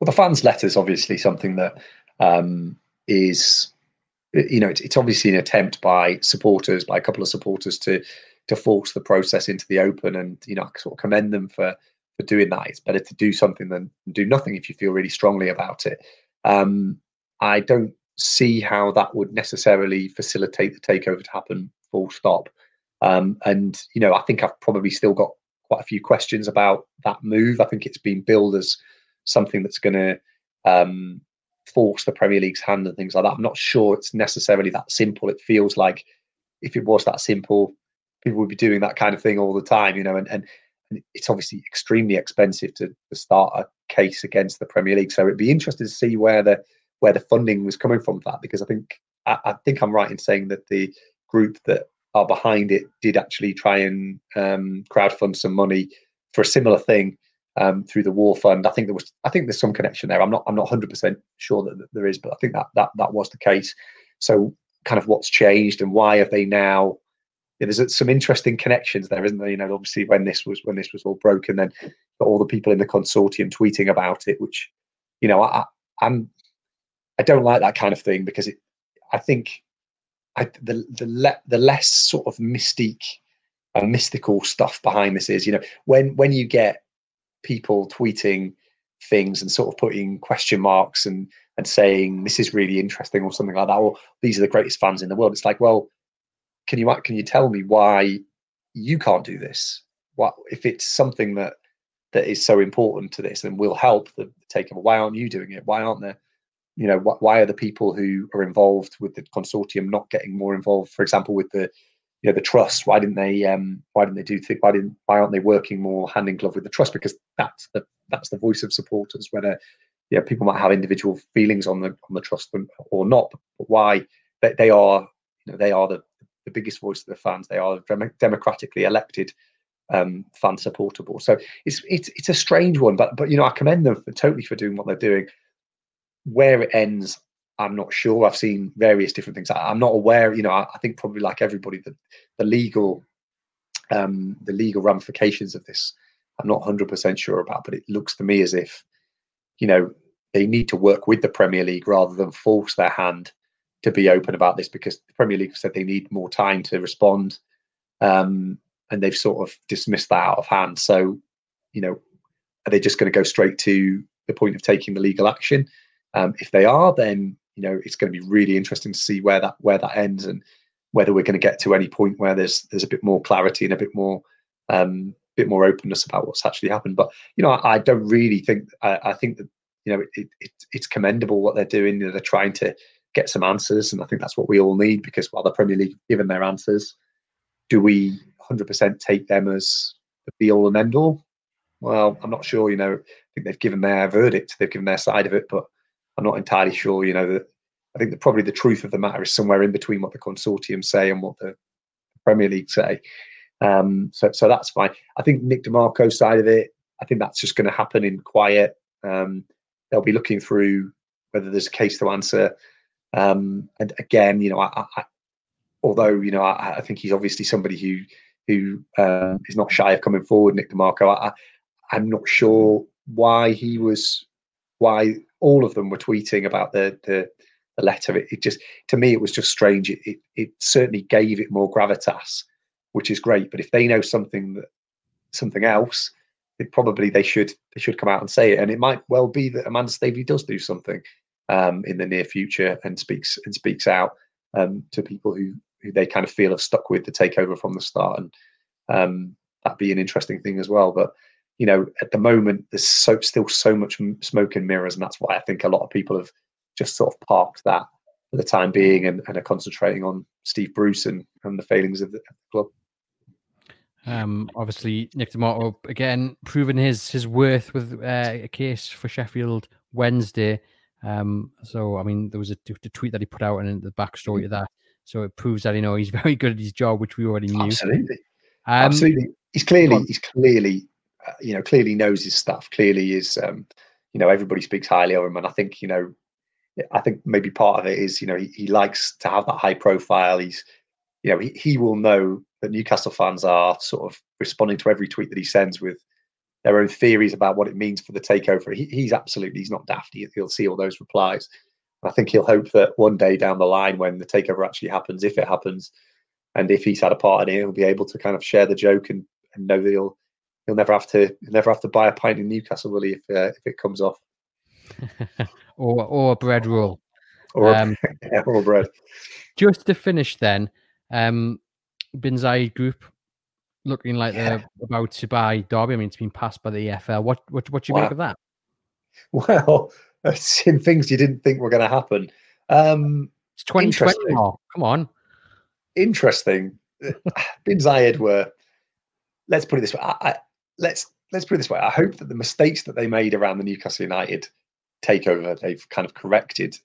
Well, the fans' letter is obviously something that um, is, you know, it's, it's, obviously an attempt by supporters, by a couple of supporters, to to force the process into the open, and you know, I sort of commend them for for doing that. It's better to do something than do nothing if you feel really strongly about it. Um, I don't see how that would necessarily facilitate the takeover to happen. Full stop. Um, and you know, I think I've probably still got quite a few questions about that move. I think it's been billed as something that's going to um, force the Premier League's hand and things like that. I'm not sure it's necessarily that simple. It feels like if it was that simple, people would be doing that kind of thing all the time, you know. And, and, and it's obviously extremely expensive to, to start a case against the Premier League. So it'd be interesting to see where the where the funding was coming from for that, because I think I, I think I'm right in saying that the group that are behind it did actually try and um, crowdfund some money for a similar thing um, through the war fund. I think there was, I think there's some connection there. I'm not, I'm not 100 percent sure that, there is, but I think that that that was the case. So, kind of what's changed and why have they now? Yeah, there's some interesting connections there, isn't there? You know, obviously when this was when this was all broken, then all the people in the consortium tweeting about it, which, you know, I, I'm I don't like that kind of thing because it I think I, the the le- the less sort of mystique and mystical stuff behind this is, you know, when when you get people tweeting things and sort of putting question marks and and saying this is really interesting or something like that, or these are the greatest fans in the world. It's like, well, can you can you tell me why you can't do this? What if it's something that that is so important to this and will help the takeover? Why aren't you doing it? Why aren't there? You know, wh- why are the people who are involved with the consortium not getting more involved? For example, with the you know the trust why didn't they um why didn't they do th- why didn't why aren't they working more hand in glove with the trust? Because that's the that's the voice of supporters whether yeah people might have individual feelings on the on the trust or not but why they, they are you know they are the the biggest voice of the fans. They are democratically elected um fan supportable. So it's it's it's a strange one but but you know i commend them for, totally for doing what they're doing. Where it ends I'm not sure. I've seen various different things. I, am not aware. You know, I, I, think probably like everybody, the, the legal, um, the legal ramifications of this, I'm not 100 percent sure about. But it looks to me as if, you know, they need to work with the Premier League rather than force their hand to be open about this because the Premier League said they need more time to respond, um, and they've sort of dismissed that out of hand. So, you know, are they just going to go straight to the point of taking the legal action? Um, if they are, then you know it's going to be really interesting to see where that where that ends and whether we're going to get to any point where there's there's a bit more clarity and a bit more um bit more openness about what's actually happened. But you know i, I don't really think I, I, think that you know it, it, it's commendable what they're doing. They're trying to get some answers and i think that's what we all need because while the premier league given their answers do we 100% take them as the be all and end all well i'm not sure you know i think they've given their verdict they've given their side of it but I'm not entirely sure. You know that I think that probably the truth of the matter is somewhere in between what the consortium say and what the Premier League say. Um, so so that's fine. I think Nick De Marco's side of it, I think that's just going to happen in quiet. Um, they'll be looking through whether there's a case to answer. Um, and again, you know, I, I, although you know, I, I, think he's obviously somebody who who uh, is not shy of coming forward. Nick De Marco, I, I'm not sure why he was why all of them were tweeting about the the, the letter. It, it, just to me it was just strange. It, it, it certainly gave it more gravitas, which is great. But if they know something that something else, it probably they should they should come out and say it. And it might well be that Amanda Staveley does do something um, in the near future and speaks and speaks out um, to people who who they kind of feel have stuck with the takeover from the start, and um, that'd be an interesting thing as well. But you know, at the moment, there's so still so much smoke and mirrors, and that's why I think a lot of people have just sort of parked that for the time being and, and are concentrating on Steve Bruce and, and the failings of the, of club. Um, obviously, Nick De Marco again proving his his worth with uh, a case for Sheffield Wednesday. Um, so I mean, there was a, a, tweet that he put out and the backstory to that. So it proves that you know he's very good at his job, which we already knew. Absolutely, um, absolutely. He's clearly he's clearly you know, clearly knows his stuff. Clearly is, um, you know, everybody speaks highly of him, and I think you know, I think maybe part of it is you know he, he likes to have that high profile. He's, you know, he, he will know that Newcastle fans are sort of responding to every tweet that he sends with their own theories about what it means for the takeover. He, he's absolutely he's not daft. He, will see all those replies. I think he'll hope that one day down the line, when the takeover actually happens, if it happens, and if he's had a part in it, he'll be able to kind of share the joke and, and know that he'll he'll never have to he'll never have to buy a pint in Newcastle, will he? If uh, if it comes off, or or a bread roll, or um, yeah, or bread. Just to finish, then, um, Bin Zayed Group looking like yeah. they're about to buy Derby. I mean, it's been passed by the EFL. What what what do you wow. make of that? Well, it's in things you didn't think were going to happen. Um, it's 2020 Come on. Interesting. Bin Zayed were, let's put it this way. I, let's let's put it this way. I hope that the mistakes that they made around the Newcastle United takeover, they've kind of corrected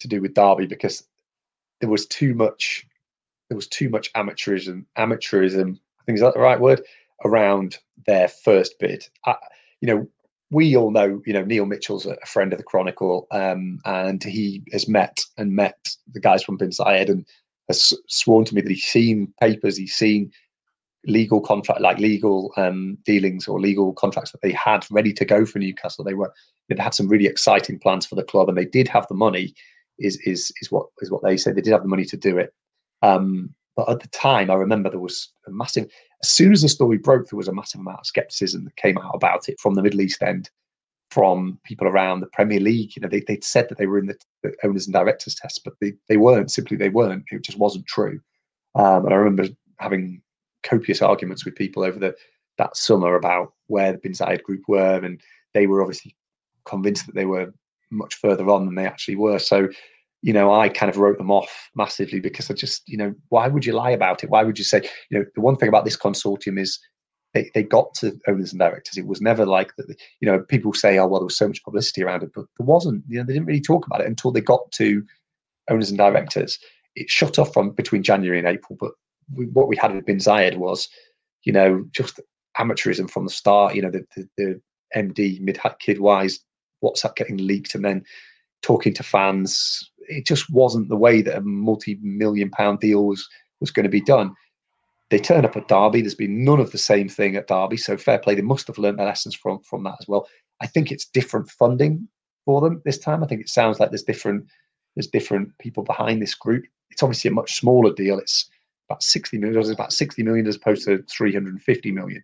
to do with Derby because there was too much there was too much amateurism amateurism I think is that the right word around their first bid. I, you know, we all know, you know, Neil Mitchell's a friend of the Chronicle, um, and he has met and met the guys from Bin and has sworn to me that he's seen papers, he's seen legal contract, like legal um, dealings or legal contracts that they had ready to go for Newcastle. They were they had some really exciting plans for the club, and they did have the money. is is is what is what they said. They did have the money to do it. Um, but at the time, I remember there was a massive. As soon as the story broke, there was a massive amount of skepticism that came out about it from the Middle East end, from people around the Premier League. You know, they they'd said that they were in the, the owners and directors test, but they they weren't. Simply, they weren't. It just wasn't true. Um, and I remember having copious arguments with people over the that summer about where the Bin Zayed group were, and they were obviously convinced that they were much further on than they actually were. So, you know, I kind of wrote them off massively because I just, you know, why would you lie about it? Why would you say, you know, the one thing about this consortium is they, they got to owners and directors. It was never like that. You know, people say, oh, well, there was so much publicity around it, but there wasn't. You know, they didn't really talk about it until they got to owners and directors. It shut off from between January and April, but we, what we had with Bin Zayed was, you know, just amateurism from the start. You know, the, the, the MD kid wise WhatsApp getting leaked and then talking to fans. It just wasn't the way that a multi-million pound deal was was going to be done. They turn up at Derby. There's been none of the same thing at Derby. So fair play. They must have learned their lessons from from that as well. I think it's different funding for them this time. I think it sounds like there's different there's different people behind this group. It's obviously a much smaller deal. It's about 60 million. It's about 60 million as opposed to 350 million.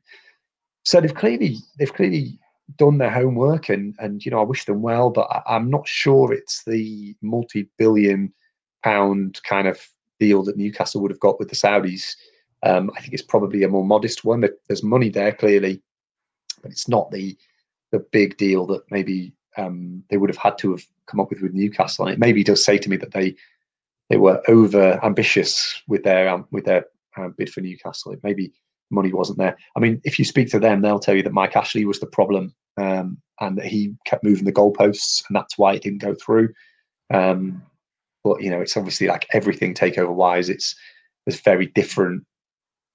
So they've clearly they've clearly done their homework and and you know I wish them well, but I, am not sure it's the multi-billion pound kind of deal that Newcastle would have got with the Saudis. Um, I think it's probably a more modest one. There's money there clearly, but it's not the the big deal that maybe um, they would have had to have come up with with Newcastle. And it maybe does say to me that they they were over ambitious with their um, with their uh, bid for Newcastle. Maybe money wasn't there. I mean, if you speak to them, they'll tell you that Mike Ashley was the problem um, and that he kept moving the goalposts, and that's why it didn't go through. Um, but you know, it's obviously like everything takeover wise, it's there's very different.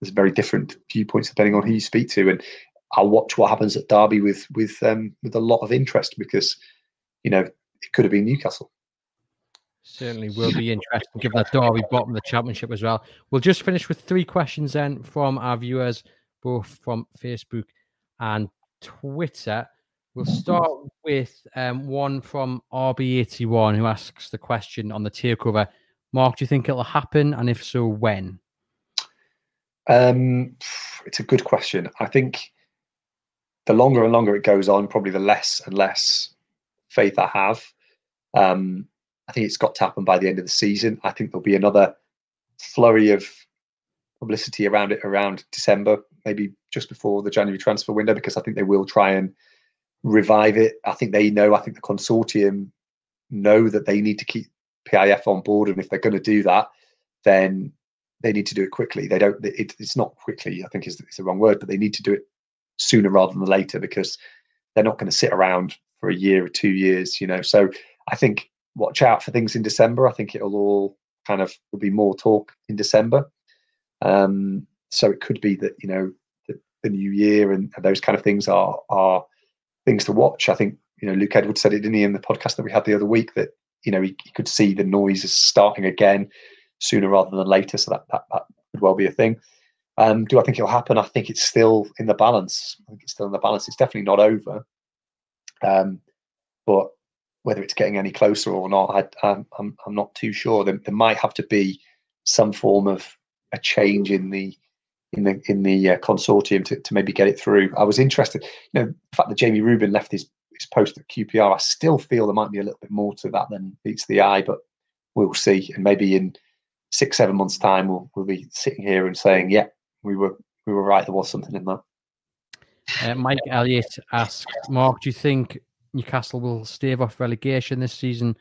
There's very different viewpoints depending on who you speak to, and I'll watch what happens at Derby with with um, with a lot of interest because you know it could have been Newcastle. Certainly will be interesting, given that Derby bottom of the championship as well. We'll just finish with three questions then from our viewers, both from Facebook and Twitter. We'll start with um, one from RB81 who asks the question on the takeover. Mark, do you think it'll happen? And if so, when? Um, it's a good question. I think the longer and longer it goes on, probably the less and less faith I have. Um, I think it's got to happen by the end of the season. I think there'll be another flurry of publicity around it around December, maybe just before the January transfer window, because I think they will try and revive it. I think they know, I think the consortium know that they need to keep PIF on board. And if they're going to do that, then they need to do it quickly. They don't, it, it's not quickly, I think is, is the wrong word, but they need to do it sooner rather than later because they're not going to sit around for a year or two years, you know. So I think watch out for things in December. I think it'll all kind of will be more talk in December. Um, so it could be that you know the, the new year and, those kind of things are are things to watch. I think you know Luke Edwards said it didn't he in the podcast that we had the other week that you know he, he could see the noise is starting again sooner rather than later. So that that, that could well be a thing. Um, do I think it'll happen? I think it's still in the balance. I think it's still in the balance. It's definitely not over. Um, but whether it's getting any closer or not, I, am I'm, I'm not too sure. There, there, might have to be some form of a change in the in the in the uh, consortium to, to maybe get it through. I was interested, you know, the fact that Jamie Reuben left his his post at QPR. I still feel there might be a little bit more to that than meets the eye, but we'll see. And maybe in six seven months' time, we'll we'll be sitting here and saying, "Yeah, we were we were right. There was something in that." Uh, Mike Elliott asks, Mark, do you think Newcastle will stave off relegation this season,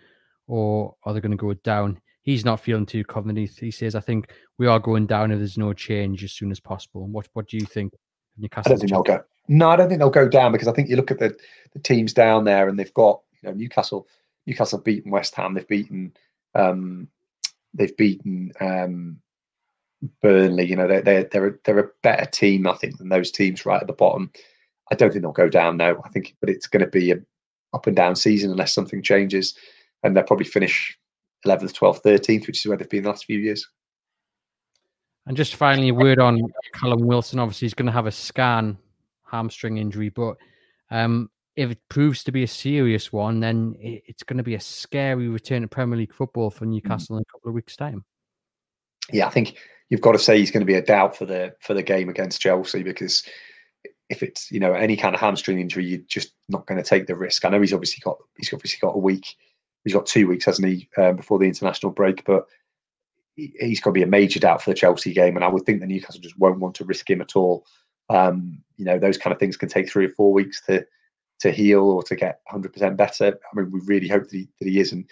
or are they going to go down? He's not feeling too confident. He, says, "I think we are going down if there's no change as soon as possible." What What do you think? Newcastle. I don't think they'll go. No, I don't think they'll go down because I think you look at the, the teams down there and they've got you know Newcastle. Newcastle beaten West Ham. They've beaten. Um, they've beaten um, Burnley. You know they're they're they're a, they're a better team I think than those teams right at the bottom. I don't think they'll go down now. I think, but it's going to be a, up and down season unless something changes, and they'll probably finish 11th, 12th, 13th, which is where they've been the last few years. And just finally, a word on Callum Wilson. Obviously, he's going to have a scan hamstring injury, but um, if it proves to be a serious one, then it's going to be a scary return to Premier League football for. Newcastle in a couple of weeks' time. Yeah, I think you've got to say he's going to be a doubt for the for the game against Chelsea because if it's you know any kind of hamstring injury, you're just not going to take the risk. I know he's obviously got he's obviously got a week, he's got two weeks, hasn't he, um, before the international break? But he he's going to be a major doubt for the Chelsea game, and I would think the Newcastle just won't want to risk him at all. Um, you know, those kind of things can take three or four weeks to to heal or to get 100% better. I mean, we really hope that he, that he is. And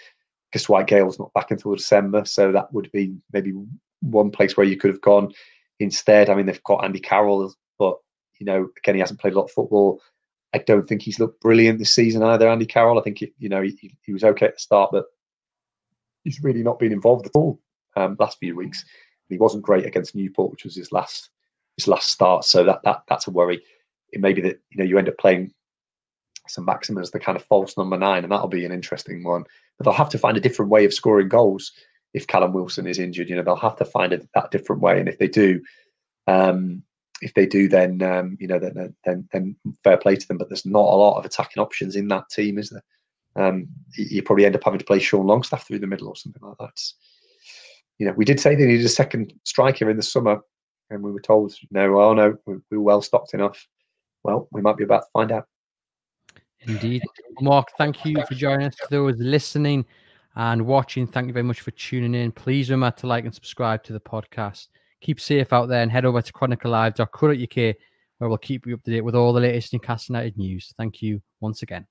because Dwight Gayle's not back until December, so that would be maybe one place where you could have gone instead. I mean, they've got Andy Carroll, but you know, again, he hasn't played a lot of football. I don't think he's looked brilliant this season either. Andy Carroll, I think you know he, he was okay at the start, but he's really not been involved at all um, last few weeks. He wasn't great against Newport, which was his last his last start. So that that that's a worry. It may be that you know you end up playing Saint-Maximin as the kind of false number nine, and that'll be an interesting one. But they'll have to find a different way of scoring goals if Callum Wilson is injured. You know, they'll have to find a, that different way, and if they do, um, if they do, then um, you know, then, then then fair play to them. But there's not a lot of attacking options in that team, is there? Um, you probably end up having to play Sean Longstaff through the middle or something like that. You know, we did say they needed a second striker in the summer, and we were told, no, oh no, we we're well stocked enough. Well, we might be about to find out. Indeed. Mark, thank you for joining us. Those listening and watching, thank you very much for tuning in. Please remember to like and subscribe to the podcast. Keep safe out there and head over to chroniclelive.co.uk where we'll keep you up to date with all the latest Newcastle United news. Thank you once again.